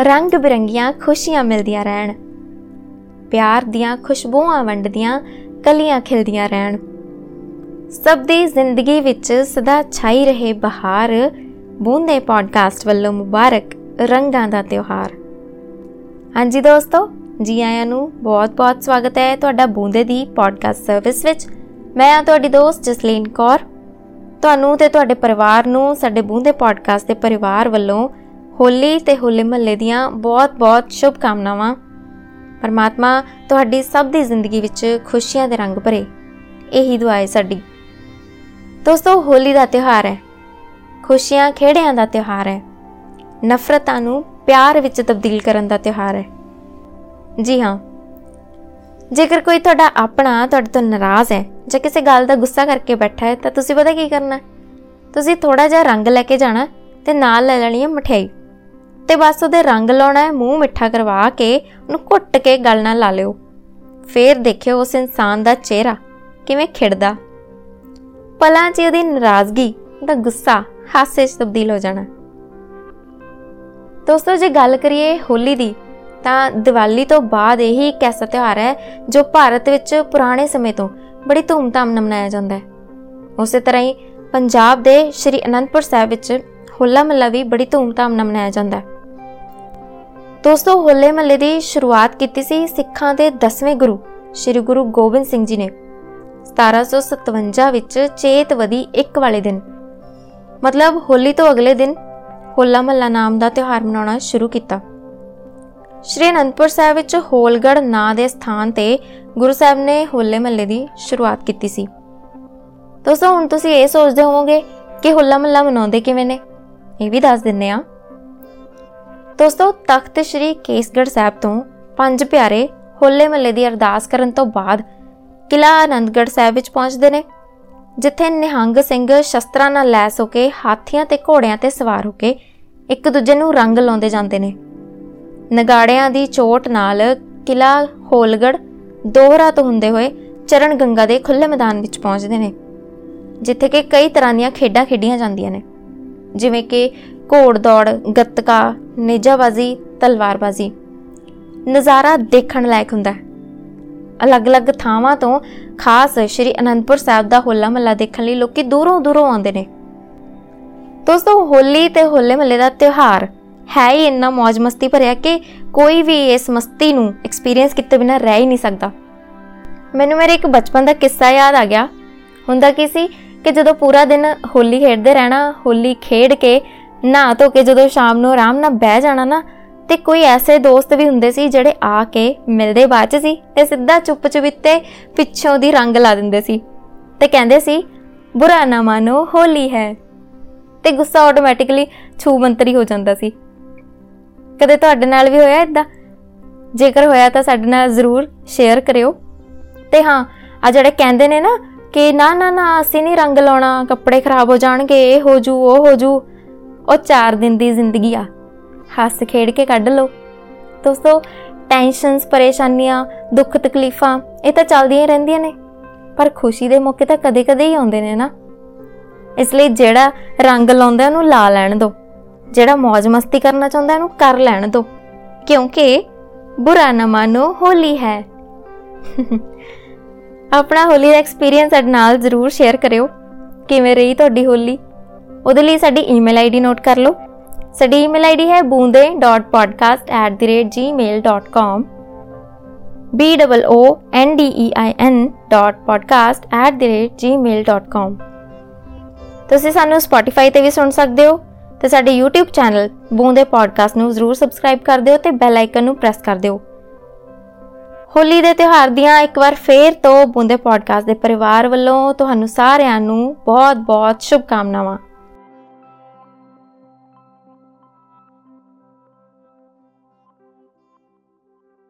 ਰੰਗ ਬਿਰੰਗੀਆਂ ਖੁਸ਼ੀਆਂ ਮਿਲਦੀਆਂ ਰਹਿਣ। ਪਿਆਰ ਦੀਆਂ ਖੁਸ਼ਬੂਆਂ ਵੰਡਦੀਆਂ, ਕਲੀਆਂ ਖਿਲਦੀਆਂ ਰਹਿਣ। ਸਭ ਦੀ ਜ਼ਿੰਦਗੀ ਵਿੱਚ ਸਦਾ ਛਾਈ ਰਹੇ ਬਹਾਰ, ਬੂੰਦੇ ਪੋਡਕਾਸਟ ਵੱਲੋਂ ਮੁਬਾਰਕ ਰੰਗਾਂ ਦਾ ਤਿਉਹਾਰ। ਹਾਂਜੀ ਦੋਸਤੋ, ਜੀ ਆਇਆਂ ਨੂੰ ਬਹੁਤ-ਬਹੁਤ ਸਵਾਗਤ ਹੈ ਤੁਹਾਡਾ ਬੂੰਦੇ ਦੀ ਪੋਡਕਾਸਟ ਸਰਵਿਸ ਵਿੱਚ। ਮੈਂ ਆ ਤੁਹਾਡੀ ਦੋਸਤ ਜਸਲੀਨ ਕੌਰ। ਤੁਹਾਨੂੰ ਤੇ ਤੁਹਾਡੇ ਪਰਿਵਾਰ ਨੂੰ, ਸਾਡੇ ਬੂੰਦੇ ਪੋਡਕਾਸਟ ਦੇ ਪਰਿਵਾਰ ਵੱਲੋਂ ਹੋਲੀ ਤੇ ਹੋਲੇ ਮਹੱਲੇ ਦੀਆਂ ਬਹੁਤ-ਬਹੁਤ ਸ਼ੁਭ ਕਾਮਨਾਵਾਂ ਪਰਮਾਤਮਾ ਤੁਹਾਡੀ ਸਭ ਦੀ ਜ਼ਿੰਦਗੀ ਵਿੱਚ ਖੁਸ਼ੀਆਂ ਦੇ ਰੰਗ ਭਰੇ। ਇਹੀ ਦੁਆ ਹੈ ਸਾਡੀ। ਦੋਸਤੋ, ਹੋਲੀ ਦਾ ਤਿਉਹਾਰ ਹੈ। ਖੁਸ਼ੀਆਂ ਖੇੜਿਆਂ ਦਾ ਤਿਉਹਾਰ ਹੈ। ਨਫ਼ਰਤਾਂ ਨੂੰ ਪਿਆਰ ਵਿੱਚ ਤਬਦੀਲ ਕਰਨ ਦਾ ਤਿਉਹਾਰ ਹੈ। ਜੀ ਹਾਂ। ਜੇਕਰ ਕੋਈ ਤੁਹਾਡਾ ਆਪਣਾ, ਤੁਹਾਡੇ ਤੋਂ ਨਾਰਾਜ਼ ਹੈ ਜਾਂ ਕਿਸੇ ਗੱਲ ਦਾ ਗੁੱਸਾ ਕਰਕੇ ਬੈਠਾ ਹੈ, ਤਾਂ ਤੁਸੀਂ ਪਤਾ ਕੀ ਕਰਨਾ ਤੁਸੀਂ ਥੋੜਾ ਜਿਹਾ ਰੰਗ ਲੈ ਕੇ ਜਾਣਾ ਤੇ ਨਾਲ ਲੈ ਲੈਣੀ ਹੈ ਮਠਿਆਈ। ਤੇ ਬਸ ਉਹਦੇ ਰੰਗ ਲਾਉਣਾ ਹੈ, ਮੂੰਹ ਮਿੱਠਾ ਕਰਵਾ ਕੇ ਉਹਨੂੰ ਘੁੱਟ ਕੇ ਗਲ ਨਾਲ ਲਾ ਲਿਓ। ਫੇਰ ਦੇਖਿਓ ਉਸ ਇਨਸਾਨ ਦਾ ਚਿਹਰਾ ਕਿਵੇਂ ਖਿੜਦਾ। ਪਲਾਂ 'ਚ ਉਹਦੀ ਨਾਰਾਜ਼ਗੀ ਉਹਦਾ ਗੁੱਸਾ ਹਾਸੇ 'ਚ ਤਬਦੀਲ ਹੋ ਜਾਣਾ। ਦੋਸਤੋ, ਜੇ ਗੱਲ ਕਰੀਏ ਹੋਲੀ ਦੀ, ਤਾਂ ਦੀਵਾਲੀ ਤੋਂ ਬਾਅਦ ਇਹੀ ਇੱਕ ਐਸਾ ਤਿਉਹਾਰ ਹੈ ਜੋ ਭਾਰਤ ਵਿੱਚ ਪੁਰਾਣੇ ਸਮੇਂ ਤੋਂ ਬੜੀ ਧੂਮਧਾਮ ਨਾਲ ਮਨਾਇਆ ਜਾਂਦਾ ਹੈ। ਉਸੇ ਤਰ੍ਹਾਂ ਹੀ ਪੰਜਾਬ ਦੇ ਸ਼੍ਰੀ ਅਨੰਦਪੁਰ ਸਾਹਿਬ ਵਿੱਚ ਹੋਲਾ ਮਹੱਲਾ ਵੀ ਬੜੀ ਧੂਮਧਾਮ ਨਾਲ ਮਨਾਇਆ ਜਾਂਦਾ ਹੈ। ਦੋਸਤੋ, ਹੋਲੇ ਮਹੱਲੇ ਦੀ ਸ਼ੁਰੂਆਤ ਕੀਤੀ ਸੀ ਸਿੱਖਾਂ ਦੇ 10ਵੇਂ ਗੁਰੂ, ਸ੍ਰੀ ਗੁਰੂ ਗੋਬਿੰਦ ਸਿੰਘ ਜੀ ਨੇ। 1757 ਵਿੱਚ ਚੇਤਵਦੀ ਇੱਕ ਵਾਲੇ ਦਿਨ। ਮਤਲਬ ਹੋਲੀ ਤੋਂ ਅਗਲੇ ਦਿਨ ਹੋਲਾ ਮਹੱਲਾ ਨਾਮ ਦਾ ਤਿਉਹਾਰ ਮਨਾਉਣਾ ਸ਼ੁਰੂ ਕੀਤਾ। ਸ਼੍ਰੀ ਅਨੰਦਪੁਰ ਸਾਹਿਬ ਵਿੱਚ ਹੋਲਗੜ ਨਾਂ ਦੇ ਸਥਾਨ ਤੇ ਗੁਰੂ ਸਾਹਿਬ ਨੇ ਹੋਲੇ ਮਹੱਲੇ ਦੀ ਸ਼ੁਰੂਆਤ ਕੀਤੀ ਸੀ। ਦੋਸਤੋ, ਹੁਣ ਤੁਸੀਂ ਇਹ ਸੋਚਦੇ ਹੋਵੋਗੇ ਕਿ ਹੋਲਾ ਮਹੱਲਾ ਮਨਾਉਂਦੇ ਕਿਵੇਂ ਨੇ? ਇਹ ਵੀ ਦੱਸ ਦਿੰਨੇ ਆ ਦੋਸਤੋ, ਤਖਤ ਸ੍ਰੀ ਕੇਸਗੜ੍ਹ ਸਾਹਿਬ ਤੋਂ ਪੰਜ ਪਿਆਰੇ ਹੋਲੇ ਮਹੱਲੇ ਦੀ ਅਰਦਾਸ ਕਰਨ ਤੋਂ ਬਾਅਦ ਕਿਲਾ ਆਨੰਦਗੜ੍ਹ ਸਾਹਿਬ ਵਿੱਚ ਪਹੁੰਚਦੇ ਨੇ, ਜਿੱਥੇ ਨਿਹੰਗ ਸਿੰਘ ਸ਼ਸਤਰਾਂ ਨਾਲ ਲੈਸ ਹੋ ਕੇ ਹਾਥੀਆਂ ਤੇ ਘੋੜਿਆਂ ਤੇ ਸਵਾਰ ਹੋ ਕੇ ਇੱਕ ਦੂਜੇ ਨੂੰ ਰੰਗ ਲਾਉਂਦੇ ਜਾਂਦੇ ਨੇ। ਨਗਾੜਿਆਂ ਦੀ ਚੋਟ ਨਾਲ ਕਿਲਾ ਹੋਲਗੜ ਦੋਹਰਾ ਤੋਂ ਹੁੰਦੇ ਹੋਏ ਚਰਨ ਗੰਗਾ ਦੇ ਖੁੱਲੇ ਮੈਦਾਨ ਵਿੱਚ ਪਹੁੰਚਦੇ ਨੇ, ਜਿੱਥੇ ਕਿ ਕਈ ਤਰ੍ਹਾਂ ਦੀਆਂ ਖੇਡਾਂ ਖੇਡੀਆਂ ਜਾਂਦੀਆਂ ਨੇ, ਜਿਵੇਂ ਕਿ ਘੋੜ ਦੌੜ, ਗੱਤਕਾ ਨੇਜਾਬਾਜ਼ੀ, ਤਲਵਾਰਬਾਜ਼ੀ। ਨਜ਼ਾਰਾ ਦੇਖਣ ਲਾਇਕ ਹੁੰਦਾ ਹੈ। ਅਲੱਗ-ਅਲੱਗ ਥਾਵਾਂ ਤੋਂ ਖਾਸ ਸ਼੍ਰੀ ਅਨੰਦਪੁਰ ਸਾਹਿਬ ਦਾ ਹੋਲਾ ਮਹੱਲਾ ਦੇਖਣ ਲਈ ਲੋਕੀ ਦੂਰੋਂ ਦੂਰੋਂ ਆਉਂਦੇ ਨੇ। ਦੋਸਤੋ, ਹੋਲੀ ਤੇ ਹੋਲੇ ਮਹੱਲੇ ਦਾ ਤਿਉਹਾਰ ਹੈ ਹੀ ਇੰਨਾ ਮौज ਮਸਤੀ ਭਰਿਆ ਕਿ ਕੋਈ ਵੀ ਇਸ ਮਸਤੀ ਨੂੰ ਐਕਸਪੀਰੀਅੰਸ ਕੀਤੇ ਬਿਨਾ ਰਹਿ ਹੀ ਨਹੀਂ ਸਕਦਾ। ਮੈਨੂੰ ਮੇਰੇ ਇੱਕ ਬਚਪਨ ਦਾ ਕਿੱਸਾ ਯਾਦ ਆ ਗਿਆ। ਹੁੰਦਾ ਕੀ ਸੀ ਕਿ ਜਦੋਂ ਪੂਰਾ ਦਿਨ ਹੋਲੀ ਖੇਡਦੇ ਰਹਿਣਾ, ਹੋਲੀ ਖੇਡ ਕੇ ਨਹਾ ਧੋ ਕੇ ਜਦੋਂ ਸ਼ਾਮ ਨੂੰ ਆਰਾਮ ਨਾਲ ਬਹਿ ਜਾਣਾ ਨਾ, ਤੇ ਕੋਈ ਐਸੇ ਦੋਸਤ ਵੀ ਹੁੰਦੇ ਸੀ ਜਿਹੜੇ ਆ ਕੇ ਮਿਲਦੇ ਬਾਅਦ ਚ ਸੀ ਤੇ ਸਿੱਧਾ ਚੁੱਪ ਚੁਪੀਤੇ ਪਿੱਛੋਂ ਦੀ ਰੰਗ ਲਾ ਦਿੰਦੇ ਸੀ ਤੇ ਕਹਿੰਦੇ ਸੀ, ਬੁਰਾ ਨਾ ਮਾਨੋ, ਹੋਲੀ ਹੈ। ਤੇ ਗੁੱਸਾ ਆਟੋਮੈਟਿਕਲੀ ਛੂ ਮੰਤਰੀ ਹੋ ਜਾਂਦਾ ਸੀ। ਕਦੇ ਤੁਹਾਡੇ ਨਾਲ ਵੀ ਹੋਇਆ ਇਦਾਂ ਜੇਕਰ ਹੋਇਆ ਤਾਂ ਸਾਡੇ ਨਾਲ ਜ਼ਰੂਰ ਸ਼ੇਅਰ ਕਰਿਓ। ਤੇ ਹਾਂ ਆ ਜਿਹੜੇ ਕਹਿੰਦੇ ਨੇ ਨਾ ਕਿ, ਨਾ ਨਾ ਨਾ, ਅਸੀਂ ਨਹੀਂ ਰੰਗ ਲਾਉਣਾ, ਕੱਪੜੇ ਖਰਾਬ ਹੋ ਜਾਣਗੇ, ਇਹ ਹੋ ਜੂ, ਉਹ ਹੋ ਜੂ। ਉਹ 4 ਦਿਨ ਦੀ ਜ਼ਿੰਦਗੀ ਆ। ਹੱਸ ਖੇਡ ਕੇ ਕੱਢ ਲਓ। ਦੋਸਤੋ ਟੈਨਸ਼ਨਸ ਪਰੇਸ਼ਾਨੀਆਂ, ਦੁੱਖ ਤਕਲੀਫਾਂ, ਇਹ ਤਾਂ ਚੱਲਦੀਆਂ ਹੀ ਰਹਿੰਦੀਆਂ ਨੇ। ਪਰ ਖੁਸ਼ੀ ਦੇ ਮੌਕੇ ਤਾਂ ਕਦੇ-ਕਦੇ ਹੀ ਆਉਂਦੇ ਨੇ ਨਾ। ਇਸ ਲਈ ਜਿਹੜਾ ਰੰਗ ਲਾਉਂਦਾ ਉਹਨੂੰ ਲਾ ਲੈਣ ਦਿਓ ਜਿਹੜਾ ਮौज ਮਸਤੀ ਕਰਨਾ ਚਾਹੁੰਦਾ ਉਹਨੂੰ ਕਰ ਲੈਣ ਦਿਓ ਕਿਉਂਕਿ ਬੁਰਾ ਨਾ ਮਾਨੋ, ਹੋਲੀ ਹੈ। ਆਪਣਾ ਹੋਲੀ ਦਾ ਐਕਸਪੀਰੀਅੰਸ ਸਾਡੇ ਨਾਲ ਜ਼ਰੂਰ ਸ਼ੇਅਰ ਕਰਿਓ। ਕਿਵੇਂ ਰਹੀ ਤੁਹਾਡੀ ਹੋਲੀ? ਉਹਦੇ ਲਈ ਸਾਡੀ ਈਮੇਲ ਆਈਡੀ ਨੋਟ ਕਰ ਲਓ। ਸਾਡੀ ਈਮੇਲ ਆਈਡੀ ਹੈ boonde.podcast@gmail.com b o o n d e i n.podcast@gmail.com ਤੁਸੀਂ ਸਾਨੂੰ Spotify ਤੇ ਵੀ ਸੁਣ ਸਕਦੇ ਹੋ ਤੇ ਸਾਡੇ YouTube ਚੈਨਲ ਬੂੰਦੇ ਪੋਡਕਾਸਟ ਨੂੰ ਜ਼ਰੂਰ ਸਬਸਕ੍ਰਾਈਬ ਕਰ ਦਿਓ ਤੇ ਬੈਲ ਆਈਕਨ ਨੂੰ ਪ੍ਰੈਸ ਕਰ ਦਿਓ। ਹੋਲੀ ਦੇ ਤਿਉਹਾਰ ਦੀਆਂ ਇੱਕ ਵਾਰ ਫੇਰ ਤੋਂ ਬੂੰਦੇ ਪੋਡਕਾਸਟ ਦੇ ਪਰਿਵਾਰ ਵੱਲੋਂ ਤੁਹਾਨੂੰ ਸਾਰਿਆਂ ਨੂੰ ਬਹੁਤ-ਬਹੁਤ ਸ਼ੁਭ ਕਾਮਨਾਵਾਂ